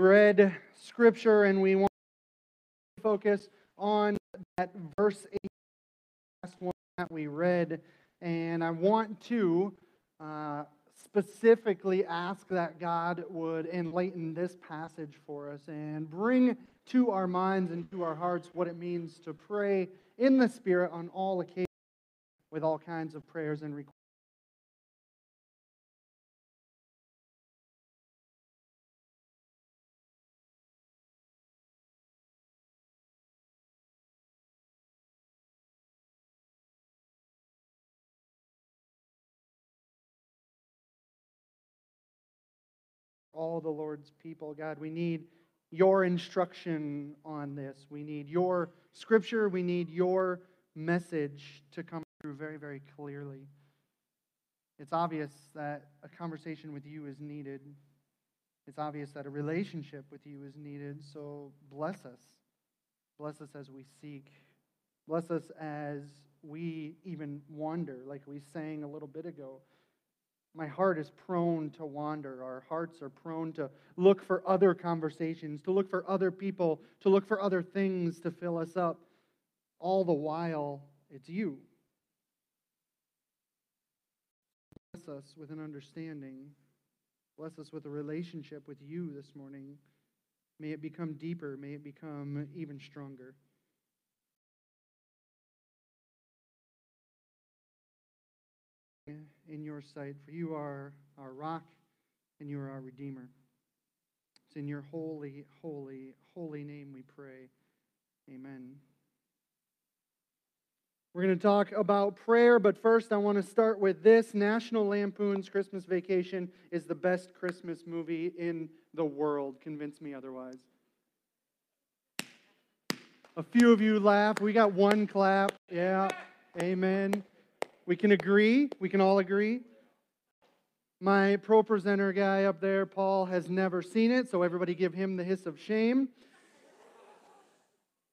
read scripture and we want to focus on that verse 8 last one that we read. And i want to uh, specifically ask that god would enlighten this passage for us and bring to our minds and to our hearts what it means to pray in the spirit on all occasions with all kinds of prayers and requests all the Lord's people. God, we need your instruction on this. We need your scripture. We need your message to come through very, very clearly. It's obvious that a conversation with you is needed. It's obvious that a relationship with you is needed. So bless us. Bless us as we seek. Bless us as we even wander, like we sang a little bit ago. My heart is prone to wander. Our hearts are prone to look for other conversations, to look for other people, to look for other things to fill us up. All the while, it's you. Bless us with an understanding. Bless us with a relationship with you this morning. May it become deeper. May it become even stronger. In your sight, for you are our rock and you are our Redeemer. It's in your holy, holy, holy name we pray. Amen. We're going to talk about prayer, but first I want to start with this National Lampoon's Christmas Vacation is the best Christmas movie in the world. Convince me otherwise. A few of you laugh. We got one clap. Yeah. Amen. We can agree. We can all agree. My pro presenter guy up there, Paul, has never seen it, so everybody give him the hiss of shame.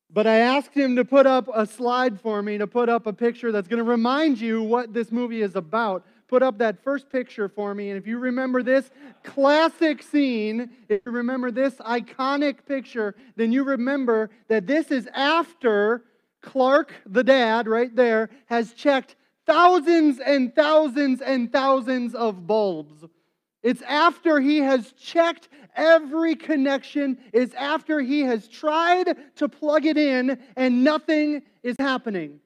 But I asked him to put up a slide for me, to put up a picture that's going to remind you what this movie is about. Put up that first picture for me. And if you remember this classic scene, if you remember this iconic picture, then you remember that this is after Clark, the dad, right there, has checked thousands and thousands and thousands of bulbs. It's after he has checked every connection, it's after he has tried to plug it in and nothing is happening.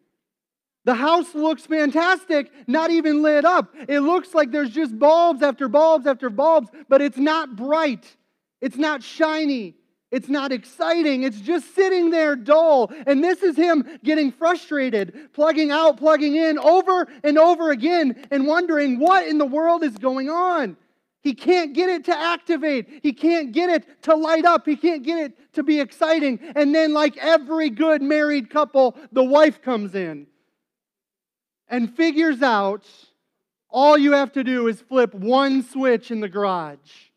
The house looks fantastic, not even lit up. It looks like there's just bulbs after bulbs after bulbs, but it's not bright. It's not shiny. It's not exciting. It's just sitting there dull. And this is him getting frustrated, plugging out, plugging in over and over again, and wondering what in the world is going on. He can't get it to activate. He can't get it to light up. He can't get it to be exciting. And then, like every good married couple, the wife comes in and figures out all you have to do is flip one switch in the garage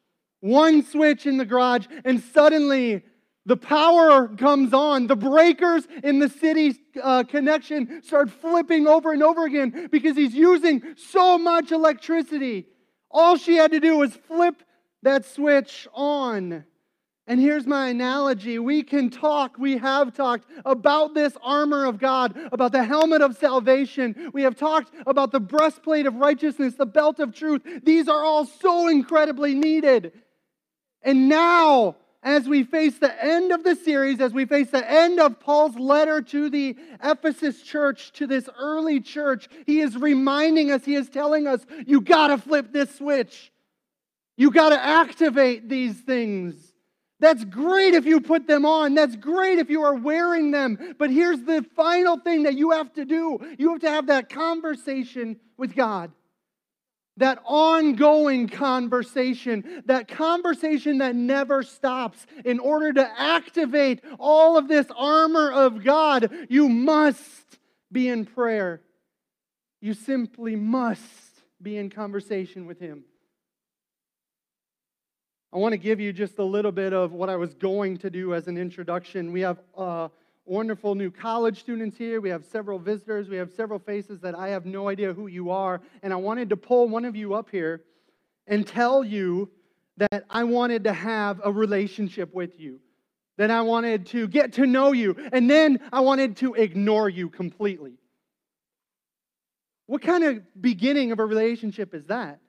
one switch in the garage, and suddenly the power comes on. The breakers in the city uh, connection start flipping over and over again because he's using so much electricity. All she had to do was flip that switch on. And here's my analogy. We can talk, we have talked about this armor of God, about the helmet of salvation. We have talked about the breastplate of righteousness, the belt of truth. These are all so incredibly needed. And now, as we face the end of the series, as we face the end of Paul's letter to the Ephesus church, to this early church, he is reminding us, he is telling us, you got to flip this switch. You got to activate these things. That's great if you put them on. That's great if you are wearing them. But here's the final thing that you have to do you have to have that conversation with God that ongoing conversation, that conversation that never stops. In order to activate all of this armor of God, you must be in prayer. You simply must be in conversation with Him. I want to give you just a little bit of what I was going to do as an introduction. We have uh, wonderful new college students here. We have several visitors. We have several faces that I have no idea who you are. And I wanted to pull one of you up here and tell you that I wanted to have a relationship with you, that I wanted to get to know you, and then I wanted to ignore you completely. What kind of beginning of a relationship is that?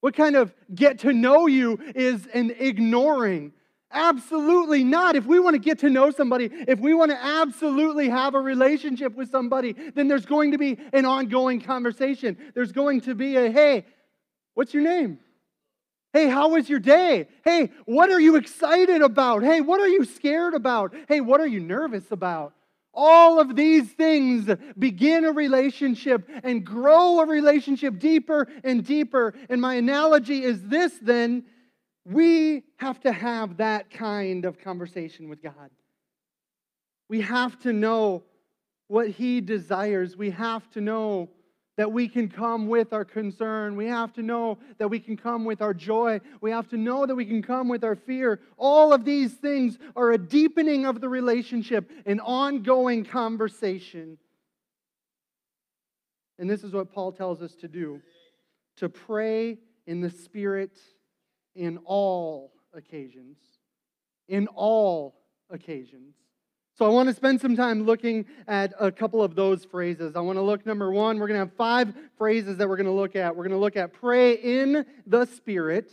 What kind of get to know you is an ignoring? Absolutely not. If we want to get to know somebody, if we want to absolutely have a relationship with somebody, then there's going to be an ongoing conversation. There's going to be a, hey, what's your name? Hey, how was your day? Hey, what are you excited about? Hey, what are you scared about? Hey, what are you nervous about? All of these things begin a relationship and grow a relationship deeper and deeper. And my analogy is this then we have to have that kind of conversation with God. We have to know what He desires. We have to know that we can come with our concern. We have to know that we can come with our joy. We have to know that we can come with our fear. All of these things are a deepening of the relationship, an ongoing conversation. And this is what Paul tells us to do to pray in the Spirit in all occasions. In all occasions. So I want to spend some time looking at a couple of those phrases. I want to look, number one, we're going to have five phrases that we're going to look at. We're going to look at pray in the Spirit.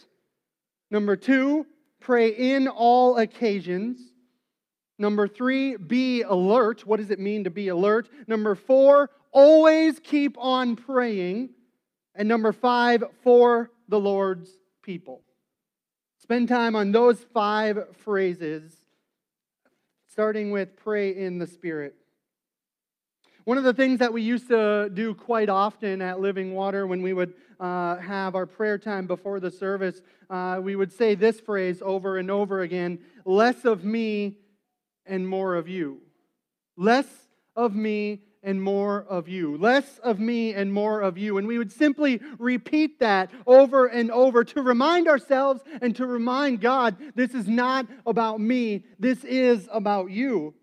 Number two, pray in all occasions. Number three, be alert. What does it mean to be alert? Number four, always keep on praying. And number five, for the Lord's people. Spend time on those five phrases, starting with pray in the Spirit. One of the things that we used to do quite often at Living Water when we would uh, have our prayer time before the service, uh, we would say this phrase over and over again less of me and more of you. Less of me and more of you. Less of me and more of you. And we would simply repeat that over and over to remind ourselves and to remind God this is not about me, this is about you.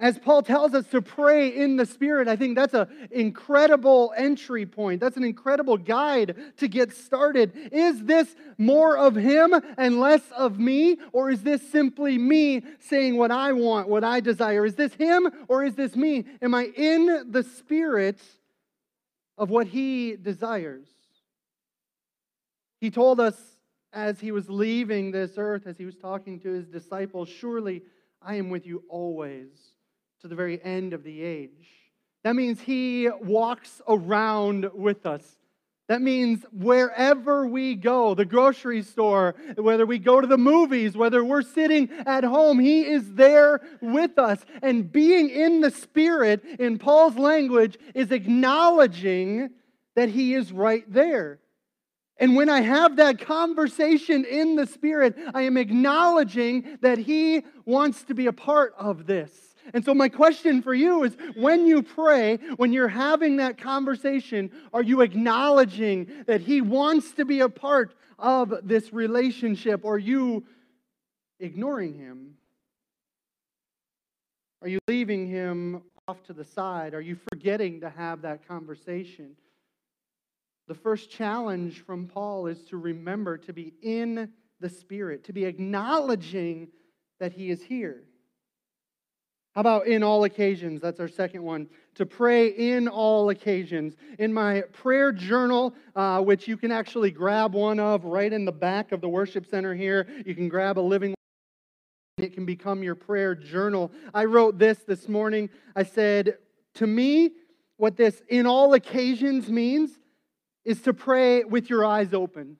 As Paul tells us to pray in the Spirit, I think that's an incredible entry point. That's an incredible guide to get started. Is this more of Him and less of me? Or is this simply me saying what I want, what I desire? Is this Him or is this me? Am I in the Spirit of what He desires? He told us as He was leaving this earth, as He was talking to His disciples, Surely I am with you always to the very end of the age. That means He walks around with us. That means wherever we go, the grocery store, whether we go to the movies, whether we're sitting at home, He is there with us. And being in the Spirit, in Paul's language, is acknowledging that He is right there. And when I have that conversation in the Spirit, I am acknowledging that He wants to be a part of this. And so, my question for you is when you pray, when you're having that conversation, are you acknowledging that He wants to be a part of this relationship? Or are you ignoring Him? Are you leaving Him off to the side? Are you forgetting to have that conversation? The first challenge from Paul is to remember to be in the Spirit, to be acknowledging that He is here. How about in all occasions? That's our second one. To pray in all occasions. In my prayer journal, uh, which you can actually grab one of right in the back of the worship center here, you can grab a living it can become your prayer journal. I wrote this this morning. I said, To me, what this in all occasions means is to pray with your eyes open.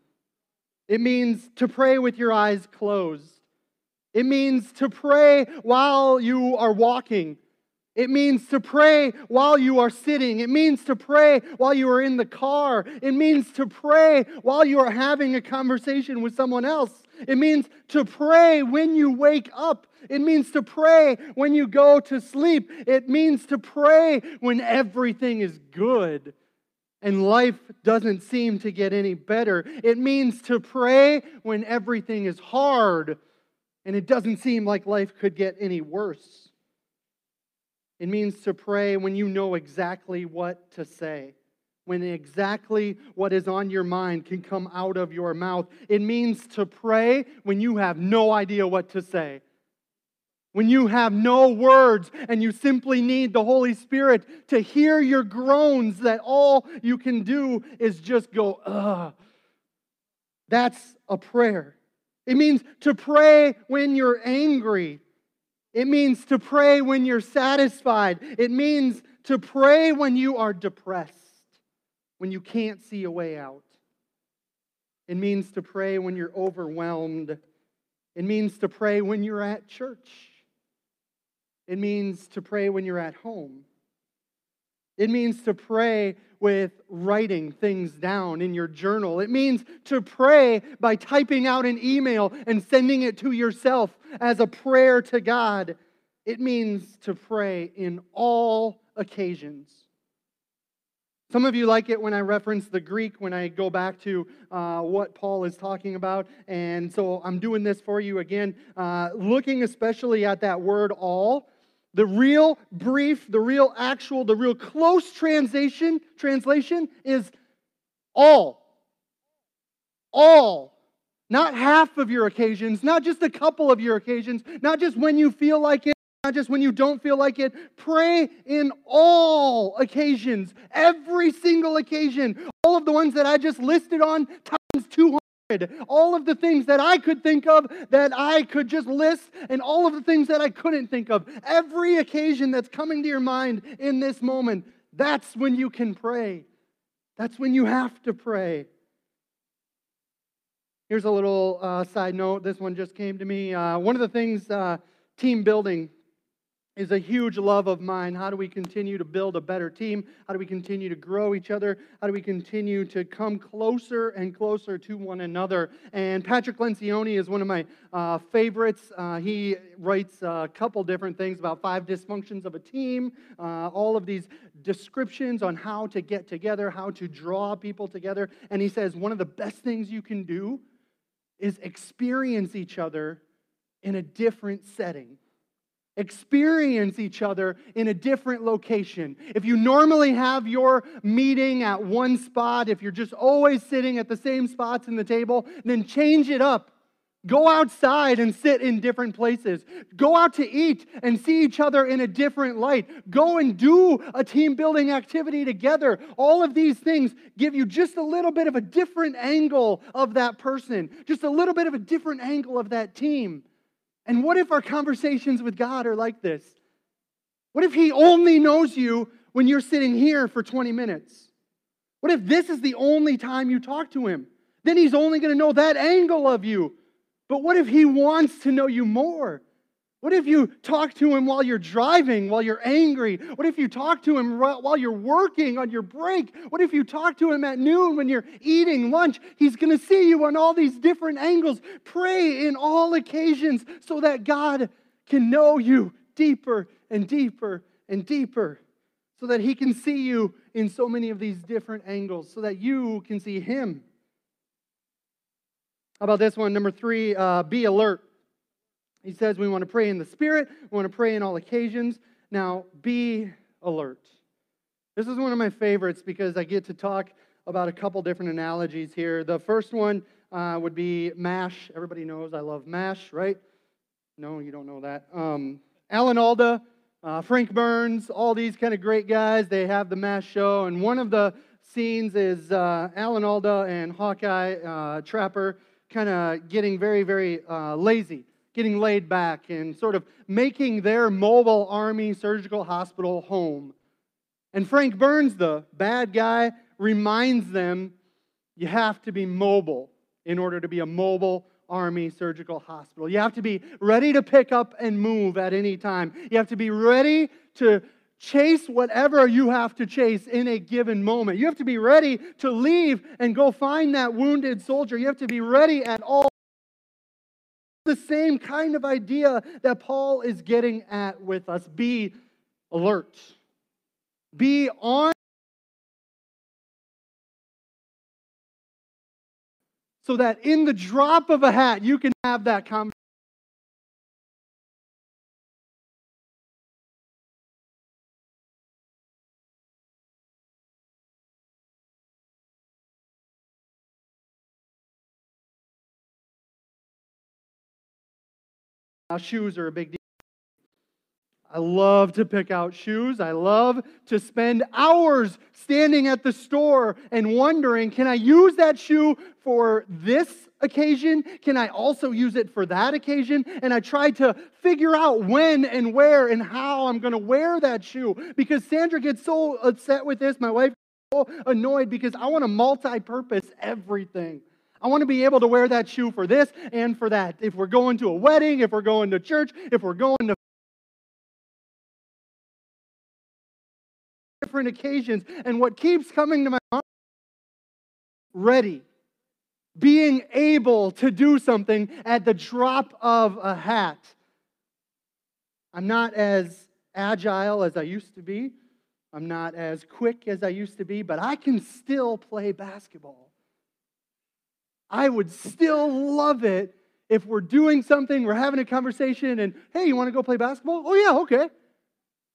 It means to pray with your eyes closed. It means to pray while you are walking. It means to pray while you are sitting. It means to pray while you are in the car. It means to pray while you are having a conversation with someone else. It means to pray when you wake up. It means to pray when you go to sleep. It means to pray when everything is good and life doesn't seem to get any better. It means to pray when everything is hard and it doesn't seem like life could get any worse. It means to pray when you know exactly what to say, when exactly what is on your mind can come out of your mouth. It means to pray when you have no idea what to say. When you have no words and you simply need the Holy Spirit to hear your groans, that all you can do is just go, ugh. That's a prayer. It means to pray when you're angry. It means to pray when you're satisfied. It means to pray when you are depressed, when you can't see a way out. It means to pray when you're overwhelmed. It means to pray when you're at church. It means to pray when you're at home. It means to pray with writing things down in your journal. It means to pray by typing out an email and sending it to yourself as a prayer to God. It means to pray in all occasions. Some of you like it when I reference the Greek, when I go back to uh, what Paul is talking about. And so I'm doing this for you again, uh, looking especially at that word all. The real brief, the real actual, the real close translation, translation is all. All. Not half of your occasions, not just a couple of your occasions, not just when you feel like it, not just when you don't feel like it. Pray in all occasions, every single occasion. All of the ones that I just listed on times 200 all of the things that I could think of that I could just list, and all of the things that I couldn't think of. Every occasion that's coming to your mind in this moment, that's when you can pray. That's when you have to pray. Here's a little uh, side note. This one just came to me. Uh, one of the things, uh, team building, is a huge love of mine. How do we continue to build a better team? How do we continue to grow each other? How do we continue to come closer and closer to one another? And Patrick Lencioni is one of my uh, favorites. Uh, he writes a couple different things about five dysfunctions of a team, uh, all of these descriptions on how to get together, how to draw people together. And he says one of the best things you can do is experience each other in a different setting experience each other in a different location. If you normally have your meeting at one spot, if you're just always sitting at the same spots in the table, then change it up. Go outside and sit in different places. Go out to eat and see each other in a different light. Go and do a team building activity together. All of these things give you just a little bit of a different angle of that person, just a little bit of a different angle of that team. And what if our conversations with God are like this? What if He only knows you when you're sitting here for 20 minutes? What if this is the only time you talk to Him? Then He's only going to know that angle of you. But what if He wants to know you more? What if you talk to him while you're driving, while you're angry? What if you talk to him while you're working on your break? What if you talk to him at noon when you're eating lunch? He's going to see you on all these different angles. Pray in all occasions so that God can know you deeper and deeper and deeper, so that he can see you in so many of these different angles, so that you can see him. How about this one? Number three, uh, be alert. He says we want to pray in the Spirit, we want to pray in all occasions. Now, be alert. This is one of my favorites because I get to talk about a couple different analogies here. The first one uh, would be MASH. Everybody knows I love MASH, right? No, you don't know that. Um, Alan Alda, uh, Frank Burns, all these kind of great guys, they have the MASH show. And one of the scenes is uh, Alan Alda and Hawkeye uh, Trapper kind of getting very, very uh, lazy getting laid back and sort of making their mobile army surgical hospital home. And Frank Burns, the bad guy, reminds them you have to be mobile in order to be a mobile army surgical hospital. You have to be ready to pick up and move at any time. You have to be ready to chase whatever you have to chase in a given moment. You have to be ready to leave and go find that wounded soldier. You have to be ready at all the same kind of idea that Paul is getting at with us. Be alert. Be on. So that in the drop of a hat, you can have that conversation. Uh, shoes are a big deal. I love to pick out shoes. I love to spend hours standing at the store and wondering can I use that shoe for this occasion? Can I also use it for that occasion? And I try to figure out when and where and how I'm going to wear that shoe because Sandra gets so upset with this. My wife so annoyed because I want to multi purpose everything. I want to be able to wear that shoe for this and for that. If we're going to a wedding, if we're going to church, if we're going to different occasions. And what keeps coming to my mind, ready, being able to do something at the drop of a hat. I'm not as agile as I used to be. I'm not as quick as I used to be, but I can still play basketball. I would still love it if we're doing something, we're having a conversation, and hey, you want to go play basketball? Oh, yeah, okay.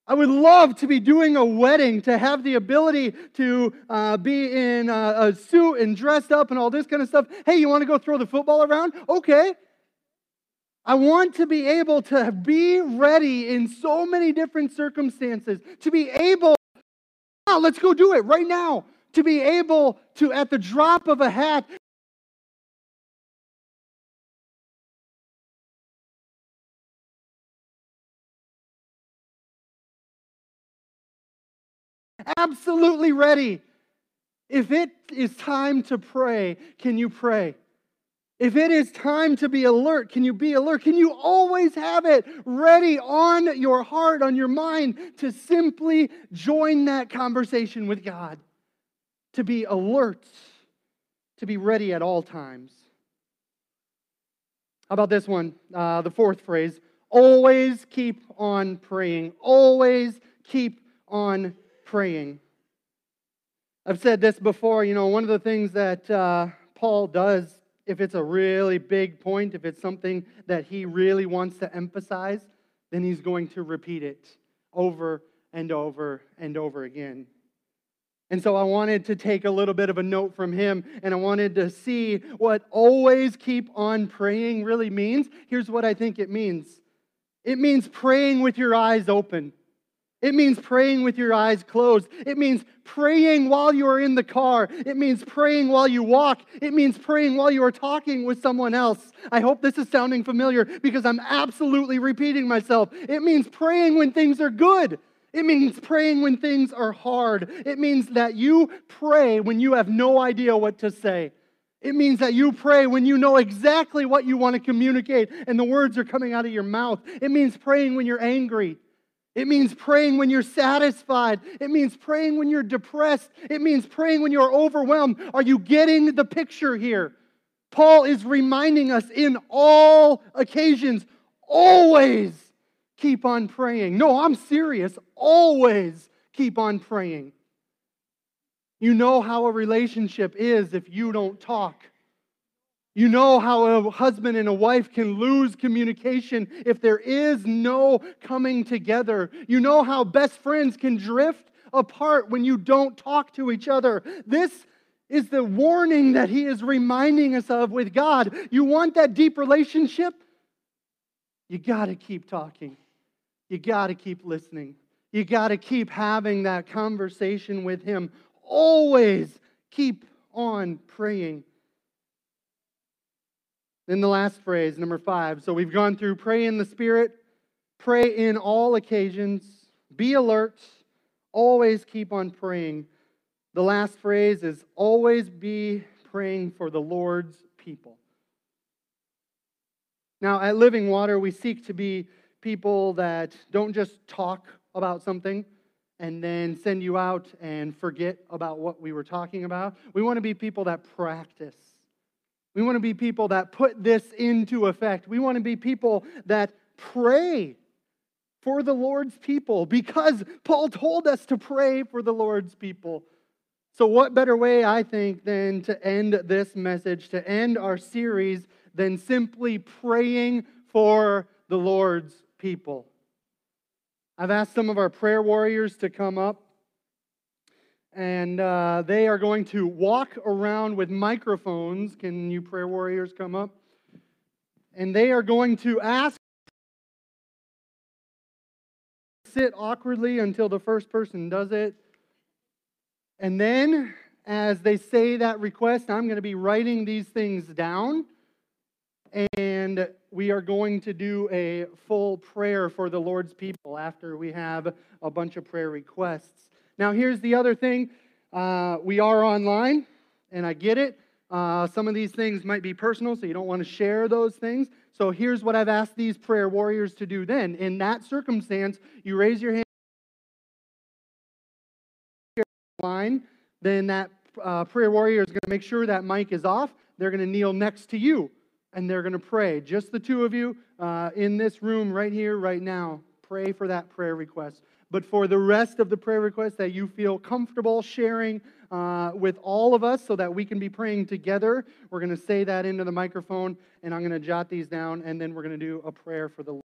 I would love to be doing a wedding, to have the ability to uh, be in a, a, suit and dressed up and all this kind of stuff. Hey, you want to go throw the football around? Okay. I want to be able to be ready in so many different circumstances, to be able, oh, let's go do it right now, to be able to, at the drop of a hat, absolutely ready. If it is time to pray, can you pray? If it is time to be alert, can you be alert? Can you always have it ready on your heart, on your mind, to simply join that conversation with God? To be alert, to be ready at all times. How about this one? Uh, the fourth phrase always keep on praying. Always keep on praying. I've said this before, you know, one of the things that uh, Paul does, if it's a really big point, if it's something that he really wants to emphasize, then he's going to repeat it over and over and over again. And so I wanted to take a little bit of a note from him and I wanted to see what always keep on praying really means. Here's what I think it means it means praying with your eyes open. It means praying with your eyes closed. It means praying while you are in the car. It means praying while you walk. It means praying while you are talking with someone else. I hope this is sounding familiar because I'm absolutely repeating myself. It means praying when things are good. It means praying when things are hard. It means that you pray when you have no idea what to say. It means that you pray when you know exactly what you want to communicate and the words are coming out of your mouth. It means praying when you're angry. It means praying when you're satisfied. It means praying when you're depressed. It means praying when you're overwhelmed. Are you getting the picture here? Paul is reminding us in all occasions, always keep on praying. No, I'm serious. Always keep on praying. You know how a relationship is if you don't talk. You know how a husband and a wife can lose communication if there is no coming together. You know how best friends can drift apart when you don't talk to each other. This is the warning that he is reminding us of with God. You want that deep relationship? You got to keep talking. You got to keep listening. You got to keep having that conversation with him. Always keep on praying. Then the last phrase, number five. So we've gone through pray in the Spirit, pray in all occasions, be alert, always keep on praying. The last phrase is always be praying for the Lord's people. Now, at Living Water, we seek to be people that don't just talk about something and then send you out and forget about what we were talking about. We want to be people that practice we want to be people that put this into effect. We want to be people that pray for the Lord's people because Paul told us to pray for the Lord's people. So, what better way, I think, than to end this message, to end our series, than simply praying for the Lord's people? I've asked some of our prayer warriors to come up and uh, they are going to walk around with microphones. Can you prayer warriors come up? And they are going to ask sit awkwardly until the first person does it. And then, as they say that request, I'm going to be writing these things down. And we are going to do a full prayer for the Lord's people after we have a bunch of prayer requests. Now, here's the other thing uh, we are online, and I get it. Uh, some of these things might be personal, so you don't want to share those things. So here's what I've asked these prayer warriors to do then. In that circumstance, you raise your hand line, then that uh, prayer warrior is going to make sure that mic is off. They're going to kneel next to you and they're going to pray. Just the two of you uh, in this room right here, right now. Pray for that prayer request. But for the rest of the prayer requests that you feel comfortable sharing uh, with all of us so that we can be praying together, we're going to say that into the microphone and I'm going to jot these down and then we're going to do a prayer for the